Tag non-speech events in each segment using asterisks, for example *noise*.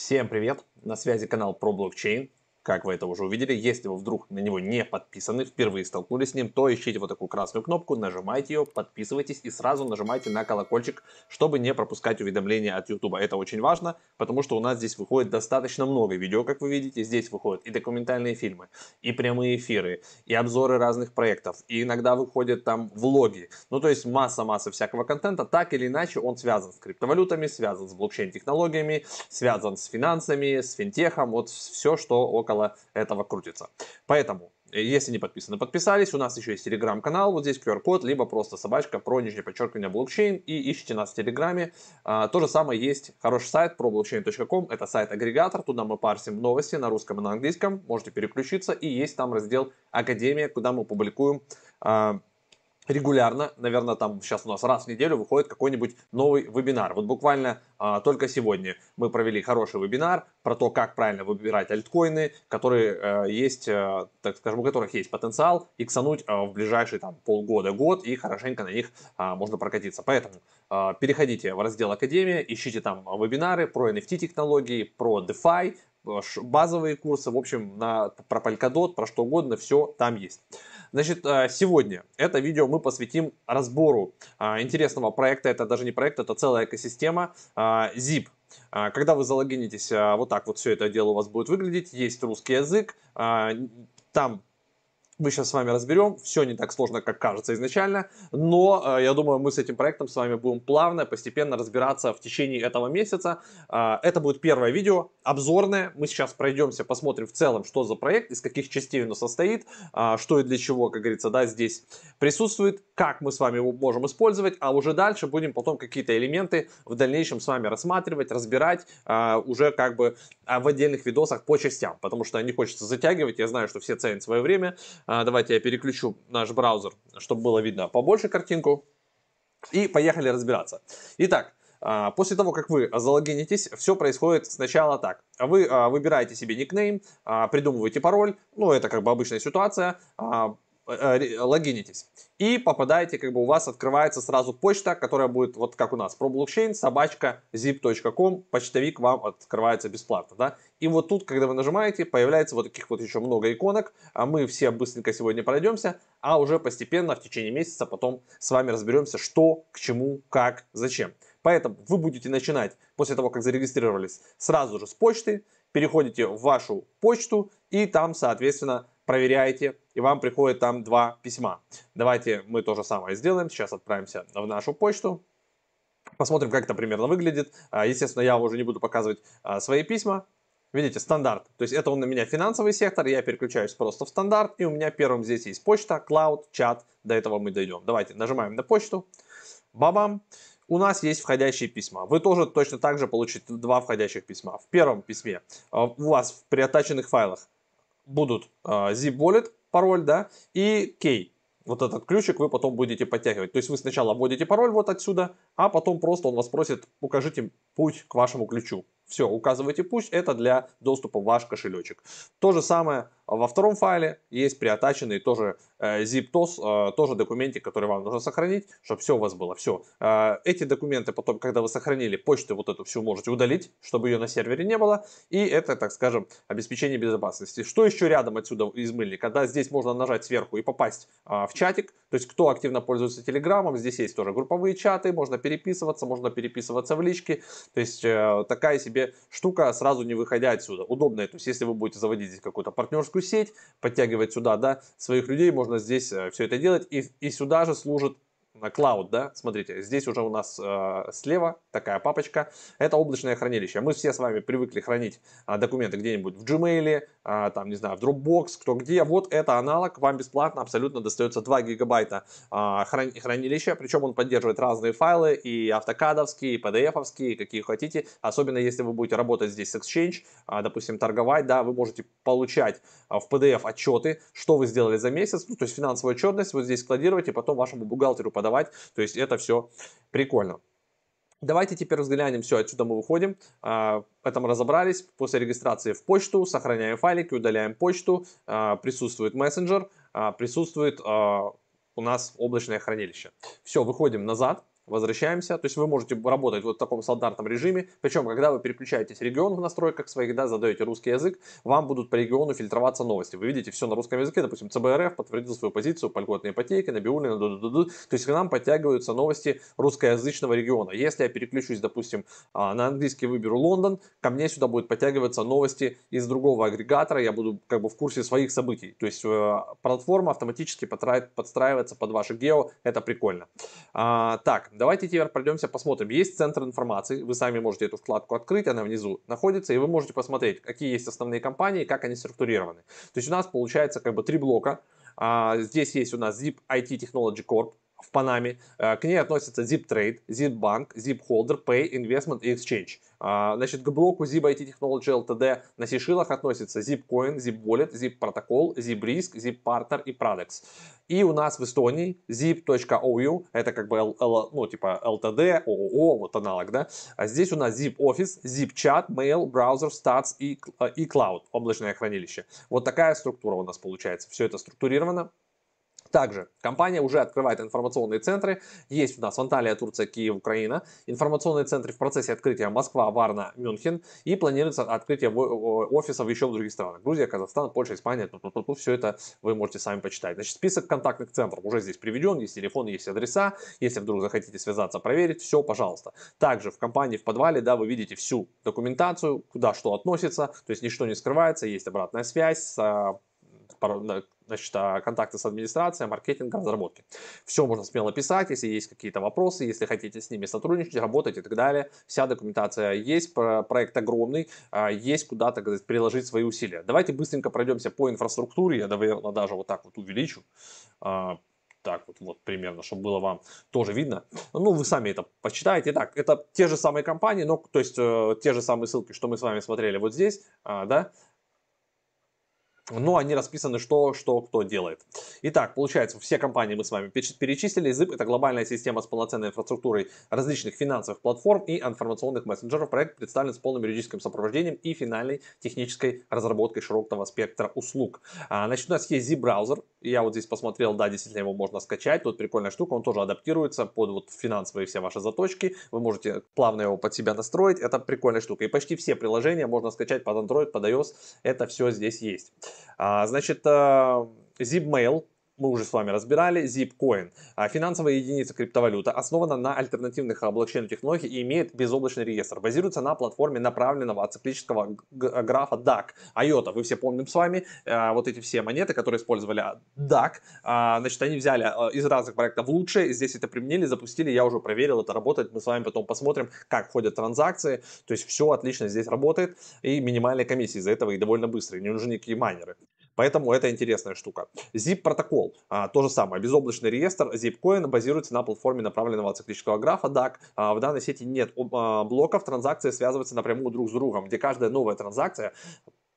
Всем привет! На связи канал про блокчейн как вы это уже увидели. Если вы вдруг на него не подписаны, впервые столкнулись с ним, то ищите вот такую красную кнопку, нажимайте ее, подписывайтесь и сразу нажимайте на колокольчик, чтобы не пропускать уведомления от YouTube. Это очень важно, потому что у нас здесь выходит достаточно много видео, как вы видите. Здесь выходят и документальные фильмы, и прямые эфиры, и обзоры разных проектов, и иногда выходят там влоги. Ну, то есть масса-масса всякого контента. Так или иначе он связан с криптовалютами, связан с блокчейн-технологиями, связан с финансами, с финтехом, вот все, что около около этого крутится. Поэтому, э, если не подписаны, подписались. У нас еще есть телеграм-канал, вот здесь QR-код, либо просто собачка про нижнее подчеркивание блокчейн и ищите нас в телеграме. А, то же самое есть хороший сайт про blockchain.com, это сайт-агрегатор, туда мы парсим новости на русском и на английском, можете переключиться, и есть там раздел Академия, куда мы публикуем а, регулярно, наверное, там сейчас у нас раз в неделю выходит какой-нибудь новый вебинар. Вот буквально а, только сегодня мы провели хороший вебинар про то, как правильно выбирать альткоины, которые а, есть, а, так скажем, у которых есть потенциал иксануть а, в ближайшие там полгода-год и хорошенько на них а, можно прокатиться. Поэтому а, переходите в раздел Академия, ищите там вебинары про NFT технологии, про DeFi, базовые курсы, в общем, на, про Polkadot, про что угодно, все там есть. Значит, э, сегодня это видео мы посвятим разбору а, интересного проекта. Это даже не проект, это целая экосистема а, Zip. А, когда вы залогинитесь, вот так вот все это дело у вас будет выглядеть. Есть русский язык, там мы сейчас с вами разберем. Все не так сложно, как кажется изначально, но э, я думаю, мы с этим проектом с вами будем плавно, постепенно разбираться в течение этого месяца. Э, это будет первое видео, обзорное. Мы сейчас пройдемся, посмотрим в целом, что за проект, из каких частей он состоит, э, что и для чего, как говорится, да, здесь присутствует, как мы с вами его можем использовать, а уже дальше будем потом какие-то элементы в дальнейшем с вами рассматривать, разбирать э, уже как бы в отдельных видосах по частям, потому что не хочется затягивать. Я знаю, что все ценят свое время, а, давайте я переключу наш браузер, чтобы было видно побольше картинку. И поехали разбираться. Итак, а, После того, как вы залогинитесь, все происходит сначала так. Вы а, выбираете себе никнейм, придумываете пароль, ну это как бы обычная ситуация, логинитесь. И попадаете, как бы у вас открывается сразу почта, которая будет вот как у нас, про блокчейн, собачка, zip.com, почтовик вам открывается бесплатно, да, и вот тут, когда вы нажимаете, появляется вот таких вот еще много иконок, а мы все быстренько сегодня пройдемся, а уже постепенно в течение месяца потом с вами разберемся, что, к чему, как, зачем. Поэтому вы будете начинать после того, как зарегистрировались, сразу же с почты, переходите в вашу почту и там, соответственно, проверяете, и вам приходит там два письма. Давайте мы то же самое сделаем. Сейчас отправимся в нашу почту. Посмотрим, как это примерно выглядит. А, естественно, я уже не буду показывать а, свои письма. Видите, стандарт. То есть это у меня финансовый сектор, я переключаюсь просто в стандарт, и у меня первым здесь есть почта, клауд, чат. До этого мы дойдем. Давайте нажимаем на почту. Бабам. У нас есть входящие письма. Вы тоже точно так же получите два входящих письма. В первом письме а, у вас в приотаченных файлах будут э, zip wallet пароль, да, и key. Вот этот ключик вы потом будете подтягивать. То есть вы сначала вводите пароль вот отсюда, а потом просто он вас просит, укажите путь к вашему ключу. Все, указывайте путь, это для доступа в ваш кошелечек. То же самое во втором файле есть приотаченный тоже э, zip-tos, э, тоже документик, который вам нужно сохранить, чтобы все у вас было. Все. Э, эти документы потом, когда вы сохранили, почту вот эту всю можете удалить, чтобы ее на сервере не было. И это, так скажем, обеспечение безопасности. Что еще рядом отсюда из мыльника? Когда здесь можно нажать сверху и попасть в чатик. То есть, кто активно пользуется телеграммом, здесь есть тоже групповые чаты, можно переписываться, можно переписываться в личке. То есть, такая себе штука, сразу не выходя отсюда. Удобная. То есть, если вы будете заводить здесь какую-то партнерскую партнерскую сеть, подтягивать сюда, да, своих людей, можно здесь э, все это делать. И, и сюда же служит Cloud, да, смотрите, здесь уже у нас э, слева такая папочка, это облачное хранилище. Мы все с вами привыкли хранить э, документы где-нибудь в Gmail, э, там, не знаю, в Dropbox, кто где. Вот это аналог, вам бесплатно абсолютно достается 2 гигабайта э, хран хранилища, причем он поддерживает разные файлы, и автокадовские, и PDF-овские, какие хотите. Особенно если вы будете работать здесь с Exchange, э, допустим, торговать, да, вы можете получать э, в PDF отчеты, что вы сделали за месяц, ну, то есть финансовую отчетность вы здесь складируете, и потом вашему бухгалтеру подавать. То есть это все прикольно. Давайте теперь взглянем, все, отсюда мы выходим, а, этом разобрались, после регистрации в почту, сохраняем файлики, удаляем почту, а, присутствует мессенджер, а, присутствует у нас облачное хранилище. Все, выходим назад, возвращаемся. То есть вы можете работать вот в таком стандартном режиме. Причем, когда вы переключаетесь регион в настройках своих, да, задаете русский язык, вам будут по региону фильтроваться новости. Вы видите все на русском языке, допустим, ЦБРФ подтвердил свою позицию по льготной ипотеке, Набиулина, ду -ду -ду -ду. то есть к нам подтягиваются новости русскоязычного региона. Если я переключусь, допустим, а, на английский выберу Лондон, ко мне сюда будут подтягиваться новости из другого агрегатора, я буду как бы в курсе своих событий. То есть э, платформа автоматически подстраивается под ваше гео, это прикольно. А, так, Давайте теперь пройдемся, посмотрим. Есть центр информации, вы сами можете эту вкладку открыть, она внизу находится, и вы можете посмотреть, какие есть основные компании, как они структурированы. То есть у нас получается как бы три блока. А, здесь есть у нас Zip IT Technology Corp, в Панаме. Э, к ней относятся Zip Trade, Zip Bank, Zip Holder, Pay, Investment и Exchange. А, значит, к блоку Zip IT Technology Ltd на Сейшилах относятся Zip Coin, Zip Wallet, Zip Protocol, Zip Risk, Zip Partner и Products. И у нас в Эстонии zip.ou, это как бы L, L, ну, типа LTD, OOO, вот аналог, да. А здесь у нас Zip Office, Zip Chat, Mail, Browser, Stats и, и Cloud, облачное хранилище. Вот такая структура у нас получается. Все это структурировано. Также компания уже открывает информационные центры. Есть у нас Анталия, Турция, Киев, Украина. Информационные центры в процессе открытия Москва, Варна, Мюнхен. И планируется открытие офисов еще в других странах. Грузия, Казахстан, Польша, Испания. Ту -ту -ту все это вы можете сами почитать. Значит, список контактных центров уже здесь приведен. Есть телефон, есть адреса. Если вдруг захотите связаться, проверить, все, пожалуйста. Также в компании в подвале, да, вы видите всю документацию, куда что относится. То есть ничто не скрывается. Есть обратная связь значит, а, контакты с администрацией, маркетинг, разработки. Все можно смело писать, если есть какие-то вопросы, если хотите с ними сотрудничать, работать и так далее. Вся документация есть, проект огромный, а, есть куда, так сказать, приложить свои усилия. Давайте быстренько пройдемся по инфраструктуре, я, наверное, даже вот так вот увеличу а, так вот, вот примерно, чтобы было вам тоже видно. Ну, вы сами это почитаете. Так, это те же самые компании, но, то есть, э, те же самые ссылки, что мы с вами смотрели вот здесь, э, да, но они расписаны, что, что кто делает. Итак, получается, все компании мы с вами перечислили. Zip – это глобальная система с полноценной инфраструктурой различных финансовых платформ и информационных мессенджеров. Проект представлен с полным юридическим сопровождением и финальной технической разработкой широкого спектра услуг. А, значит, у нас есть Zip-браузер. Я вот здесь посмотрел, да, действительно его можно скачать. Тут прикольная штука, он тоже адаптируется под вот финансовые все ваши заточки. Вы можете плавно его под себя настроить. Это прикольная штука. И почти все приложения можно скачать под Android, под iOS. Это все здесь есть. А, значит, э, Zipmail мы уже с вами разбирали, Zipcoin. А финансовая единица криптовалюта основана на альтернативных блокчейн технологиях и имеет безоблачный реестр. Базируется на платформе направленного ациклического графа DAC. IOTA, вы все помним с вами, э, вот эти все монеты, которые использовали DAC, а, значит, они взяли э, из разных проектов лучшие, здесь это применили, запустили, я уже проверил, это работает, мы с вами потом посмотрим, как ходят транзакции, то есть все отлично здесь работает, и минимальные комиссии из-за этого и довольно быстрые, не нужны никакие майнеры. Поэтому это интересная штука. Zip протокол, а, то же самое. Безоблачный реестр Zipcoin базируется на платформе направленного циклического графа DAC. А, в данной сети нет а, блоков, транзакции связываются напрямую друг с другом, где каждая новая транзакция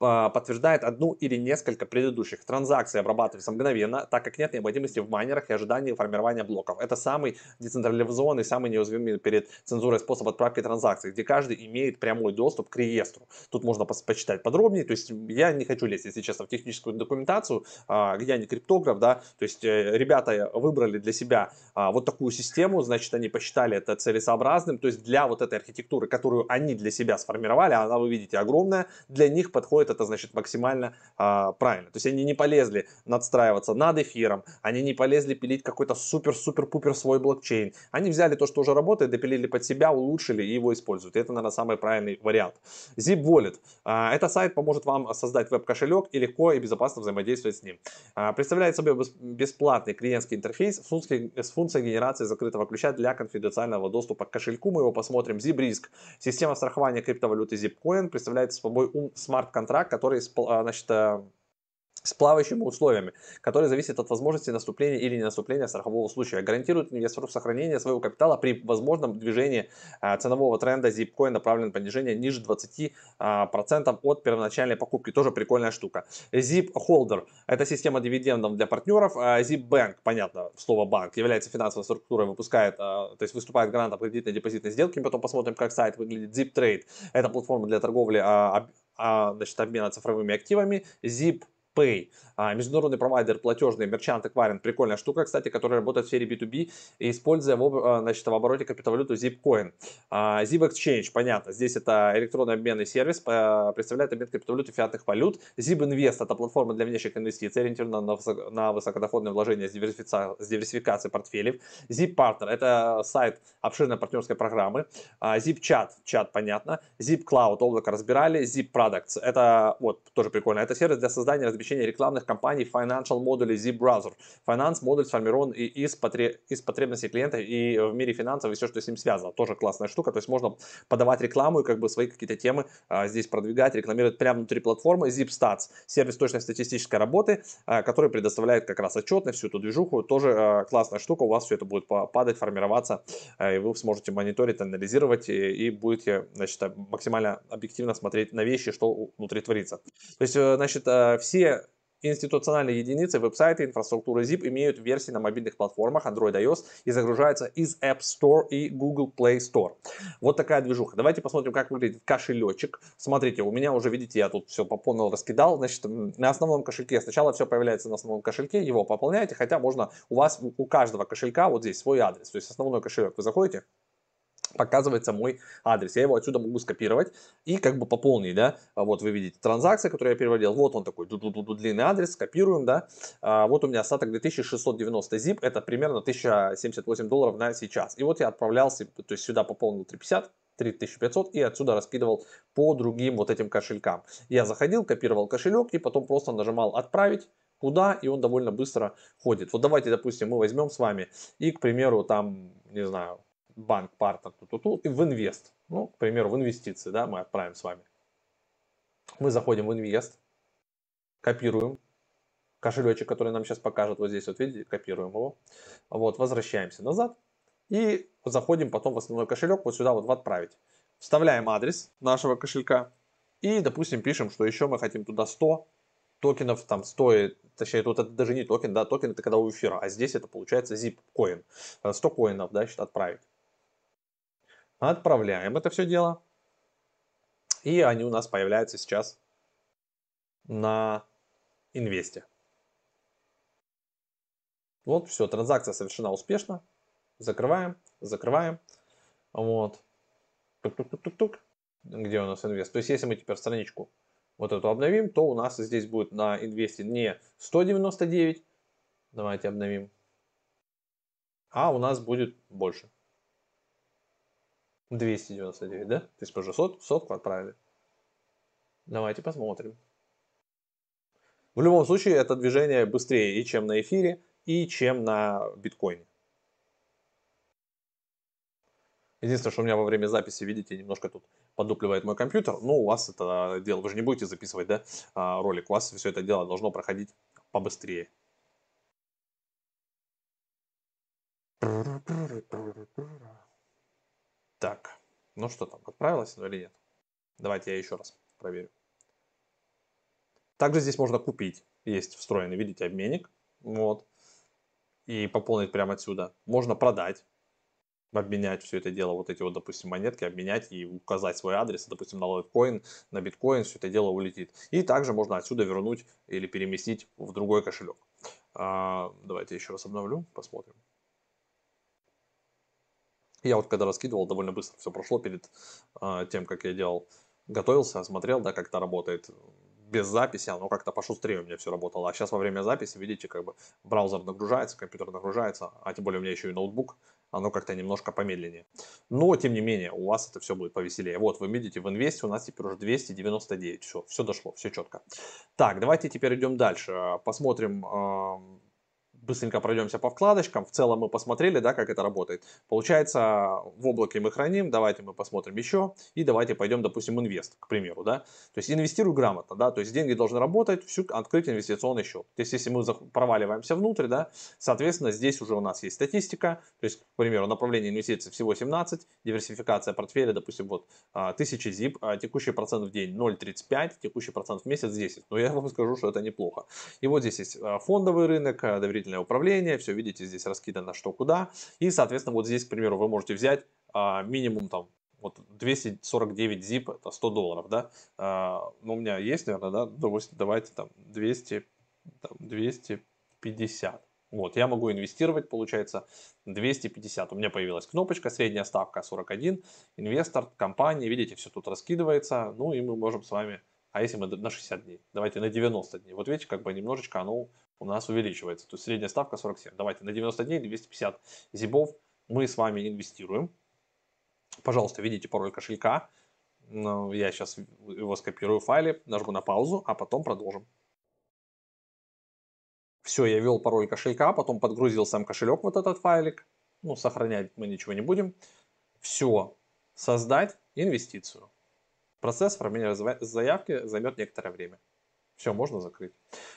подтверждает одну или несколько предыдущих. Транзакции обрабатываются мгновенно, так как нет необходимости в майнерах и ожидании формирования блоков. Это самый децентрализованный, самый неуязвимый перед цензурой способ отправки транзакций, где каждый имеет прямой доступ к реестру. Тут можно почитать подробнее, то есть я не хочу лезть, если честно, в техническую документацию, а, я не криптограф, да, то есть э, ребята выбрали для себя а, вот такую систему, значит, они посчитали это целесообразным, то есть для вот этой архитектуры, которую они для себя сформировали, она, вы видите, огромная, для них подходит это значит максимально а, правильно. То есть они не полезли надстраиваться над эфиром, они не полезли пилить какой-то супер-супер-пупер свой блокчейн. Они взяли то, что уже работает, допилили под себя, улучшили и его используют. Это, наверное, самый правильный вариант. Zip Wallet. А, это сайт поможет вам создать веб-кошелек и легко и безопасно взаимодействовать с ним. А, представляет собой бесплатный клиентский интерфейс с функцией, с функцией генерации закрытого ключа для конфиденциального доступа к кошельку. Мы его посмотрим. ZipRisk. Система страхования криптовалюты Zipcoin представляет собой смарт-контракт который а, значит, э, с плавающими условиями, которые зависят от возможности наступления или не наступления страхового случая. Гарантирует инвестору сохранение своего капитала при возможном движении а, ценового тренда Zipcoin направлен на понижение ниже 20% а, от первоначальной покупки. Тоже прикольная штука. Zip Holder – это система дивидендов для партнеров. Zip Bank, понятно, слово банк, является финансовой структурой, выпускает, то есть выступает гарантом кредитной депозитной сделки. Потом посмотрим, как сайт выглядит. Zip Trade – это платформа для торговли а, значит, обмена цифровыми активами. Zip Pay. А, международный провайдер платежный Merchant Acquiring. Прикольная штука, кстати, которая работает в сфере B2B, используя в, а, значит, в обороте криптовалюту Zipcoin. А, Zip Exchange, понятно, здесь это электронный обменный сервис, представляет обмен криптовалюты фиатных валют. Zip Invest это платформа для внешних инвестиций, ориентирована на, высоко, на высокодоходные вложения с, диверсификацией, с диверсификацией портфелей. Zip Partner это сайт обширной партнерской программы. Zip Chat, чат понятно. Zip Cloud, облако разбирали. Zip Products, это вот тоже прикольно, это сервис для создания размещения рекламных кампаний Financial модулей Z-Browser. Finance модуль сформирован из, потреб... из потребностей клиента и в мире финансов и все, что с ним связано. Тоже классная штука. То есть можно подавать рекламу и как бы свои какие-то темы а, здесь продвигать, рекламировать прямо внутри платформы. ZipStats, сервис точной статистической работы, а, который предоставляет как раз отчетность, всю эту движуху. Тоже а, классная штука. У вас все это будет падать, формироваться, а, и вы сможете мониторить, анализировать и, и будете значит, максимально объективно смотреть на вещи, что внутри творится. То есть, э, значит, э, все институциональные единицы, веб-сайты, инфраструктуры ZIP имеют версии на мобильных платформах Android iOS и загружаются из App Store и Google Play Store. Вот такая движуха. Давайте посмотрим, как выглядит кошелечек. Смотрите, у меня уже, видите, я тут все пополнил, раскидал. Значит, на основном кошельке сначала все появляется на основном кошельке, его пополняете, хотя можно у вас, у каждого кошелька вот здесь свой адрес. То есть основной кошелек вы заходите, показывается мой адрес. Я его отсюда могу скопировать и как бы пополнить, да. А вот вы видите транзакции, которые я переводил. Вот он такой длинный адрес, скопируем, да. А вот у меня остаток 2690 zip, это примерно 1078 долларов на сейчас. И вот я отправлялся, то есть сюда пополнил 350, 3500 и отсюда раскидывал по другим вот этим кошелькам. Я заходил, копировал кошелек и потом просто нажимал отправить куда, и он довольно быстро ходит. Вот давайте, допустим, мы возьмем с вами и, к примеру, там, не знаю, банк, партнер, ту-ту-ту, и в инвест. Ну, к примеру, в инвестиции, да, мы отправим с вами. Мы заходим в инвест, копируем кошелечек, который нам сейчас покажет, вот здесь вот видите, копируем его. Вот, возвращаемся назад и заходим потом в основной кошелек, вот сюда вот в отправить. Вставляем адрес нашего кошелька и, допустим, пишем, что еще мы хотим туда 100 токенов, там 100, точнее, тут это даже не токен, да, токен это когда у эфира, а здесь это получается ZIBB coin, 100 коинов, да, значит, отправить. Отправляем это все дело. И они у нас появляются сейчас на инвесте. Вот, все, транзакция совершена успешно. Закрываем, закрываем. Вот. Тук-тук-тук-тук. Где у нас инвест? То есть, если мы теперь страничку вот эту обновим, то у нас здесь будет на инвесте не 199. Давайте обновим. А у нас будет больше. 299, да? То есть мы уже сот, сотку отправили. Давайте посмотрим. В любом случае, это движение быстрее и чем на эфире, и чем на биткоине. Единственное, что у меня во время записи, видите, немножко тут подупливает мой компьютер. Но у вас это дело, вы же не будете записывать да, а, ролик, у вас все это дело должно проходить побыстрее. Так, ну что там, отправилось или нет? Давайте я еще раз проверю. Также здесь можно купить. Есть встроенный, видите, обменник. Вот. И пополнить прямо отсюда. Можно продать обменять все это дело, вот эти вот, допустим, монетки, обменять и указать свой адрес, допустим, на лайткоин, на биткоин, все это дело улетит. И также можно отсюда вернуть или переместить в другой кошелек. А, давайте еще раз обновлю, посмотрим. Я вот когда раскидывал, довольно быстро все прошло перед э, тем, как я делал, готовился, осмотрел, да, как это работает без записи, оно как-то пошустрее у меня все работало. А сейчас во время записи, видите, как бы браузер нагружается, компьютер нагружается, а тем более у меня еще и ноутбук, оно как-то немножко помедленнее. Но, тем не менее, у вас это все будет повеселее. Вот, вы видите, в инвесте у нас теперь уже 299. Все, все дошло, все четко. Так, давайте теперь идем дальше. Посмотрим, быстренько пройдемся по вкладочкам. В целом мы посмотрели, да, как это работает. Получается, в облаке мы храним, давайте мы посмотрим еще. И давайте пойдем, допустим, инвест, к примеру, да. То есть инвестирую грамотно, да, то есть деньги должны работать, всю открыть инвестиционный счет. То есть если мы проваливаемся внутрь, да, соответственно, здесь уже у нас есть статистика, то есть, к примеру, направление инвестиций всего 17, диверсификация портфеля, допустим, вот 1000 ZIP, а текущий процент в день 0,35, текущий процент в месяц 10. Но я вам скажу, что это неплохо. И вот здесь есть а, фондовый рынок, а, доверительный дополнительное управление, все видите, здесь раскидано что куда. И, соответственно, вот здесь, к примеру, вы можете взять а, минимум там Вот 249 zip это 100 долларов, да? А, ну, у меня есть, наверное, да? Допустим, давайте там 200, там, 250. Вот, я могу инвестировать, получается, 250. У меня появилась кнопочка, средняя ставка 41, инвестор, компания, видите, все тут раскидывается, ну и мы можем с вами, а если мы на 60 дней, давайте на 90 дней, вот видите, как бы немножечко оно у нас увеличивается, то есть средняя ставка 47, давайте на 90 дней 250 зибов мы с вами инвестируем, пожалуйста, видите пароль кошелька, ну, я сейчас его скопирую в файле, нажму на паузу, а потом продолжим. Все, я ввел пароль кошелька, потом подгрузил сам кошелек, вот этот файлик. Ну, сохранять мы ничего не будем. Все, создать инвестицию. Процесс оформления заявки займет некоторое время. Все, можно закрыть.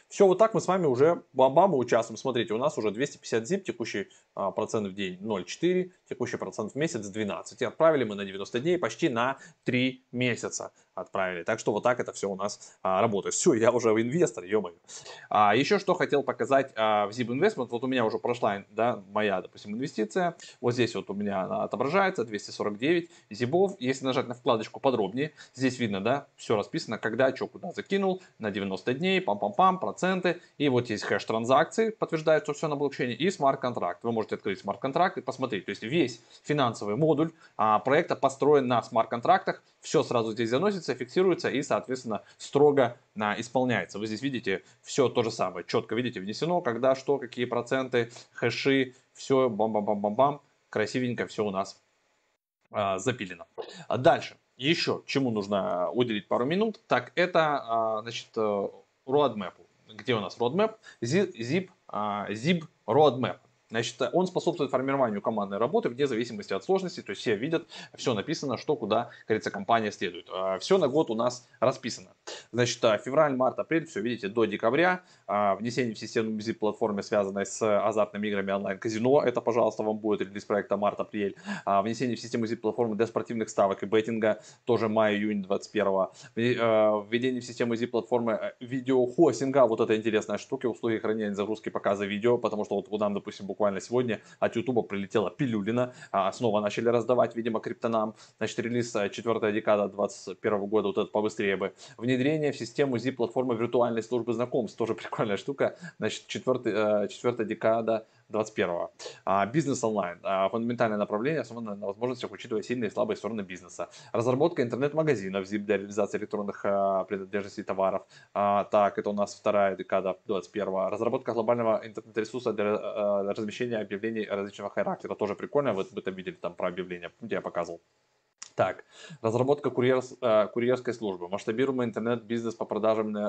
Все, вот так мы с вами уже бам-бам участвуем. Смотрите, у нас уже 250 zip, текущий а, процент в день 0,4, текущий процент в месяц 12. И отправили мы на 90 дней почти на 3 месяца отправили. Так что вот так это все у нас а, работает. Все, я уже инвестор, ё-моё. А, еще что хотел показать а, в Zip Investment. Вот у меня уже прошла да, моя, допустим, инвестиция. Вот здесь вот у меня она отображается, 249 зибов. Если нажать на вкладочку подробнее, здесь видно, да, все расписано, когда, что, куда закинул, на 90 дней, пам-пам-пам, проценты. И вот есть хэш транзакции, подтверждает, что все на блокчейне, и смарт-контракт. Вы можете открыть смарт-контракт и посмотреть. То есть весь финансовый модуль а, проекта построен на смарт-контрактах. Все сразу здесь заносится фиксируется, и, соответственно, строго а, исполняется. Вы здесь видите все то же самое, четко видите, внесено, когда, что, какие проценты, хэши, все бам-бам-бам-бам-бам, красивенько все у нас а, запилено. А дальше, еще чему нужно уделить пару минут, так это, а, значит, э, roadmap. Где у нас roadmap? Zip, а, zip roadmap. Значит, он способствует формированию командной работы вне зависимости от сложности, то есть все видят, все написано, что куда, как говорится, компания следует. А, все на год у нас расписано. Значит, а, февраль, март, апрель, все видите, до декабря. А, внесение в систему BZ платформы, связанной с азартными играми онлайн-казино, это, пожалуйста, вам будет релиз проекта март-апрель. Внесение в систему BZ платформы для спортивных ставок и беттинга, тоже май-июнь 21 Введение в систему BZ платформы э, видеохостинга, вот это интересная штука, услуги хранения, загрузки, показа видео, потому что вот нам, допустим, буквально сегодня от YouTube прилетела пилюлина, а, снова начали раздавать, видимо, криптонам. Значит, релиз 4 э, декада 2021 года, вот это побыстрее бы. Внедрение в систему Z-платформы виртуальной службы знакомств, тоже прикольная штука. Значит, 4, 4 э, декада 21. А, бизнес онлайн. А, фундаментальное направление, основано на возможностях, учитывая сильные и слабые стороны бизнеса. Разработка интернет-магазинов ZIP для реализации электронных а, принадлежностей товаров. Так, это у нас вторая декада 21. Разработка глобального интернет-ресурса для размещения объявлений различного характера. Тоже прикольно, вы, там видели там про объявления, я показывал. Так, разработка курьерс, э, курьерской службы, масштабируемый интернет-бизнес по продажам э,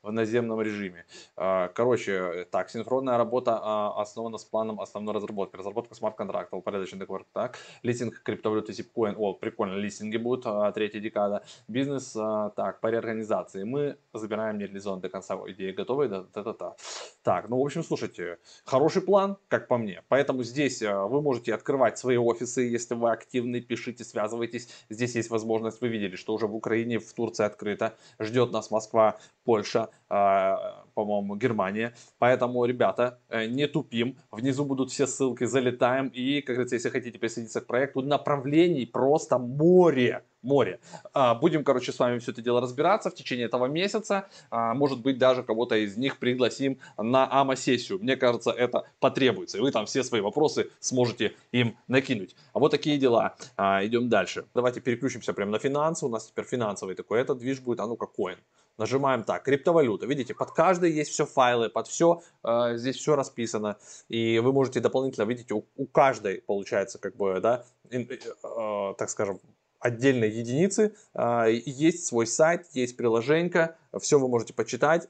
в наземном режиме. Э, короче, так, синхронная работа э, основана с планом основной разработки. Разработка смарт-контрактов, упорядоченный договор, так. Листинг криптовалюты Zipcoin, о, прикольно, листинги будут, э, третья декада. Бизнес, э, так, по реорганизации. Мы забираем нереализованные до конца идеи готовые, да, да, да, да. Так, ну, в общем, слушайте, хороший план, как по мне. Поэтому здесь э, вы можете открывать свои офисы, если вы активны, пишите, связывайтесь подписывайтесь. Здесь есть возможность, вы видели, что уже в Украине, в Турции открыто. Ждет нас Москва, Польша, э, по-моему, Германия. Поэтому, ребята, э, не тупим. Внизу будут все ссылки, залетаем. И, как говорится, если хотите присоединиться к проекту, направлений просто море море. А, будем, короче, с вами все это дело разбираться в течение этого месяца. А, может быть, даже кого-то из них пригласим на АМА-сессию. Мне кажется, это потребуется. И вы там все свои вопросы сможете им накинуть. А вот такие дела. А, идем дальше. Давайте переключимся прямо на финансы. У нас теперь финансовый такой. Этот движ будет, а ну-ка, коин. Нажимаем так, криптовалюта. Видите, под каждой есть все файлы, под все, э, здесь все расписано. И вы можете дополнительно, видите, у, у каждой получается, как бы, да, э, э, так скажем, отдельной единицы. А, есть свой сайт, есть приложение, все вы можете почитать.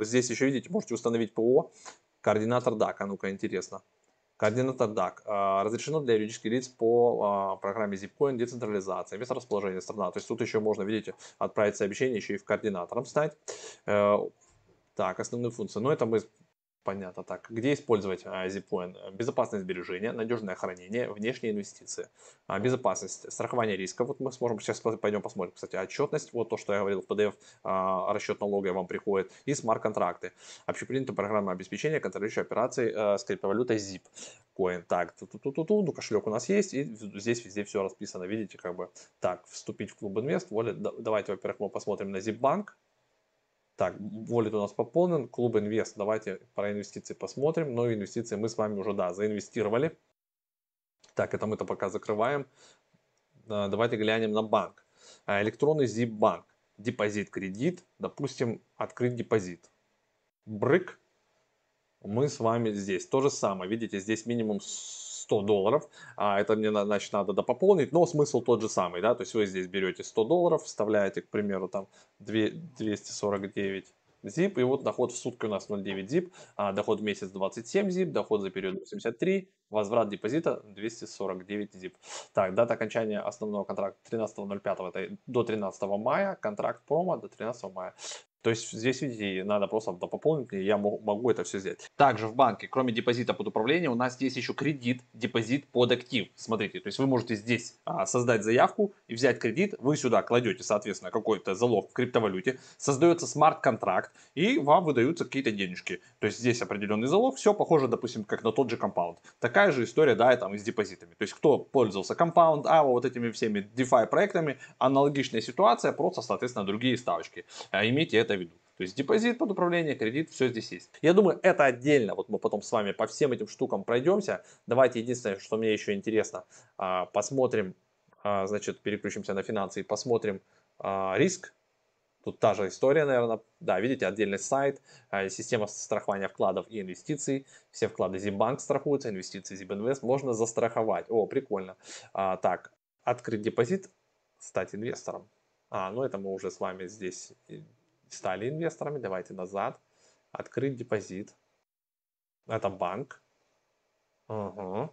Здесь еще видите, можете установить ПО. Координатор DAC, а ну-ка интересно. Координатор DAC. А, разрешено для юридических лиц по а, программе Zipcoin децентрализация, месторасположение страна. То есть тут еще можно, видите, отправить сообщение еще и в координатором стать. Так, основные функции. Но это мы Понятно. Так, где использовать а? Безопасное сбережение, надежное хранение, внешние инвестиции. А, безопасность, страхование риска. Вот мы сможем сейчас пойдем посмотрим, кстати, отчетность. Вот то, что я говорил PDF, а, расчет налога вам приходит. И смарт-контракты. Общепринятая программа обеспечения, контролирующая операции а, с криптовалютой ZIP. Coin. Так, ту -ту -ту -ту ну кошелек у нас есть, и здесь везде все расписано, видите, как бы. Так, вступить в клуб инвест, wallet. Давайте, во-первых, мы посмотрим на ZipBank. Так, волит у нас пополнен, клуб инвест, давайте про инвестиции посмотрим. Но инвестиции мы с вами уже, да, заинвестировали. Так, это мы-то пока закрываем. А, давайте глянем на банк. А, электронный ZIP банк. Депозит, кредит, допустим, открыть депозит. Брык. Мы с вами здесь. То же самое, видите, здесь минимум 100 долларов, а это мне значит надо допополнить, но смысл тот же самый, да, то есть вы здесь берете 100 долларов, вставляете, к примеру, там 2, 249 zip, и вот доход в сутки у нас 0,9 zip, а доход в месяц 27 zip, доход за период 83, возврат депозита 249 zip. Так, дата окончания основного контракта 13.05, это до 13 мая, контракт промо до 13 мая. То есть здесь, видите, надо просто пополнить, и я могу это все сделать. Также в банке, кроме депозита под управление, у нас есть еще кредит, депозит под актив. Смотрите, то есть вы можете здесь а, создать заявку и взять кредит, вы сюда кладете, соответственно, какой-то залог в криптовалюте, создается смарт-контракт, и вам выдаются какие-то денежки. То есть здесь определенный залог, все похоже, допустим, как на тот же компаунд. Такая же история, да, и там и с депозитами. То есть кто пользовался компаунд, а вот этими всеми DeFi проектами, аналогичная ситуация, просто, соответственно, другие ставочки. А, имейте это виду. То есть депозит под управление, кредит, все здесь есть. Я думаю, это отдельно. Вот мы потом с вами по всем этим штукам пройдемся. Давайте единственное, что мне еще интересно, а, посмотрим, а, значит, переключимся на финансы и посмотрим а, риск. Тут та же история, наверное. Да, видите, отдельный сайт, система страхования вкладов и инвестиций. Все вклады Zimbank страхуются, инвестиции ZibInvest можно застраховать. О, прикольно. так, открыть депозит, стать инвестором. А, ну это мы уже с вами здесь стали инвесторами, давайте назад, открыть депозит, это банк, угу.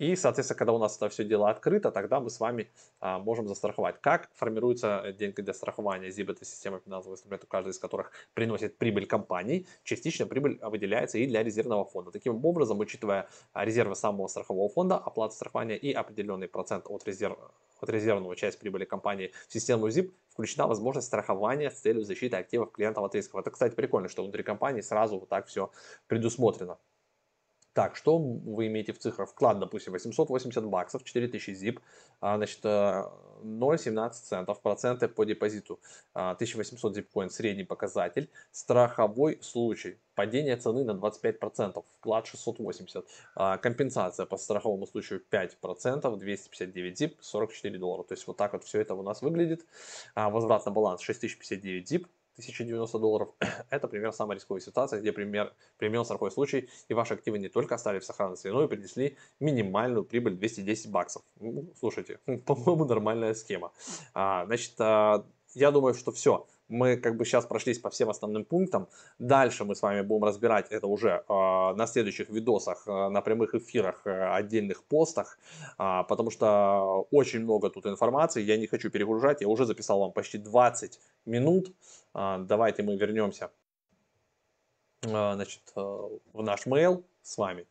И, соответственно, когда у нас это все дело открыто, тогда мы с вами а, можем застраховать. Как формируются деньги для страхования? ZIB – это система финансовых инструментов, каждый из которых приносит прибыль компании. Частично прибыль выделяется и для резервного фонда. Таким образом, учитывая резервы самого страхового фонда, оплату страхования и определенный процент от, резерв, от резервного часть прибыли компании в систему ZIP, включена возможность страхования с целью защиты активов клиентов от рисков. Это, кстати, прикольно, что внутри компании сразу вот так все предусмотрено. Так, что вы имеете в цифрах? Вклад, допустим, 880 баксов, 4000 zip, а, значит, 0,17 э, центов, проценты по депозиту, 1800 а, zip средний показатель. Страховой случай, падение цены на 25%, вклад 680, а, компенсация по страховому случаю 5%, 259 zip, 44 доллара. То есть вот так вот все это у нас выглядит. Возврат на баланс 6059 zip, 1090 долларов. *clears throat* Это пример самой рисковой ситуации, где пример, применен страховой случай, и ваши активы не только остались в сохранности, но и принесли минимальную прибыль 210 баксов. Ну, слушайте, *laughs* по-моему, нормальная схема. А, значит, а, я думаю, что все мы как бы сейчас прошлись по всем основным пунктам. Дальше мы с вами будем разбирать это уже э, на следующих видосах, э, на прямых эфирах, э, отдельных постах, э, потому что очень много тут информации, я не хочу перегружать, я уже записал вам почти 20 минут. Э, давайте мы вернемся э, значит, э, в наш mail с вами.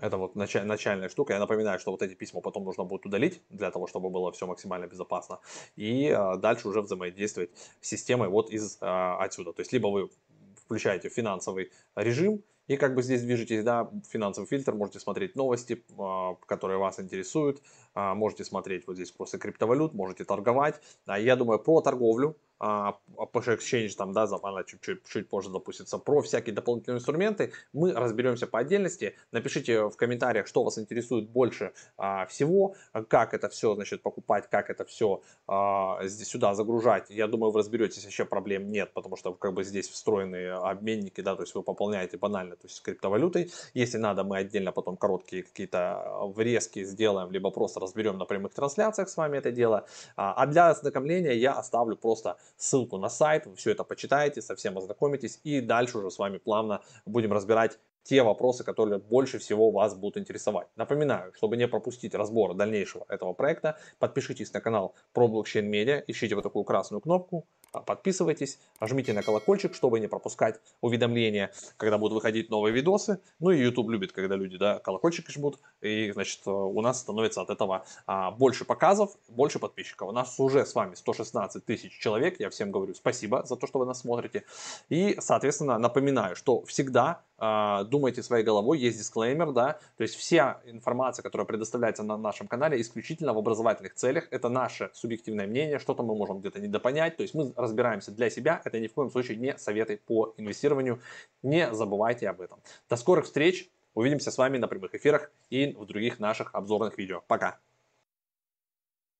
Это вот началь, начальная штука. Я напоминаю, что вот эти письма потом нужно будет удалить, для того, чтобы было все максимально безопасно. И а, дальше уже взаимодействовать с системой вот из а, отсюда. То есть, либо вы включаете финансовый режим, и как бы здесь движетесь, да, финансовый фильтр, можете смотреть новости, а, которые вас интересуют, можете смотреть вот здесь курсы криптовалют, можете торговать. Я думаю, про торговлю Apache Exchange, там, да, она чуть-чуть чуть позже запустится, про всякие дополнительные инструменты, мы разберемся по отдельности. Напишите в комментариях, что вас интересует больше а, всего, как это все, значит, покупать, как это все а, сюда загружать. Я думаю, вы разберетесь, вообще проблем нет, потому что как бы здесь встроенные обменники, да, то есть вы пополняете банально, то есть криптовалютой. Если надо, мы отдельно потом короткие какие-то врезки сделаем, либо просто разберем на прямых трансляциях с вами это дело. А для ознакомления я оставлю просто ссылку на сайт, все это почитаете, совсем ознакомитесь и дальше уже с вами плавно будем разбирать те вопросы, которые больше всего вас будут интересовать. Напоминаю, чтобы не пропустить разбор дальнейшего этого проекта, подпишитесь на канал про блокчейн медиа, ищите вот такую красную кнопку, а, подписывайтесь, нажмите на колокольчик, чтобы не пропускать уведомления, когда будут выходить новые видосы. Ну и YouTube любит, когда люди да, колокольчик жмут, и значит у нас становится от этого а, больше показов, больше подписчиков. У нас уже с вами 116 тысяч человек, я всем говорю спасибо за то, что вы нас смотрите. И, соответственно, напоминаю, что всегда думайте своей головой, есть дисклеймер, да, то есть вся информация, которая предоставляется на нашем канале, исключительно в образовательных целях, это наше субъективное мнение, что-то мы можем где-то недопонять, то есть мы разбираемся для себя, это ни в коем случае не советы по инвестированию, не забывайте об этом. До скорых встреч, увидимся с вами на прямых эфирах и в других наших обзорных видео. Пока!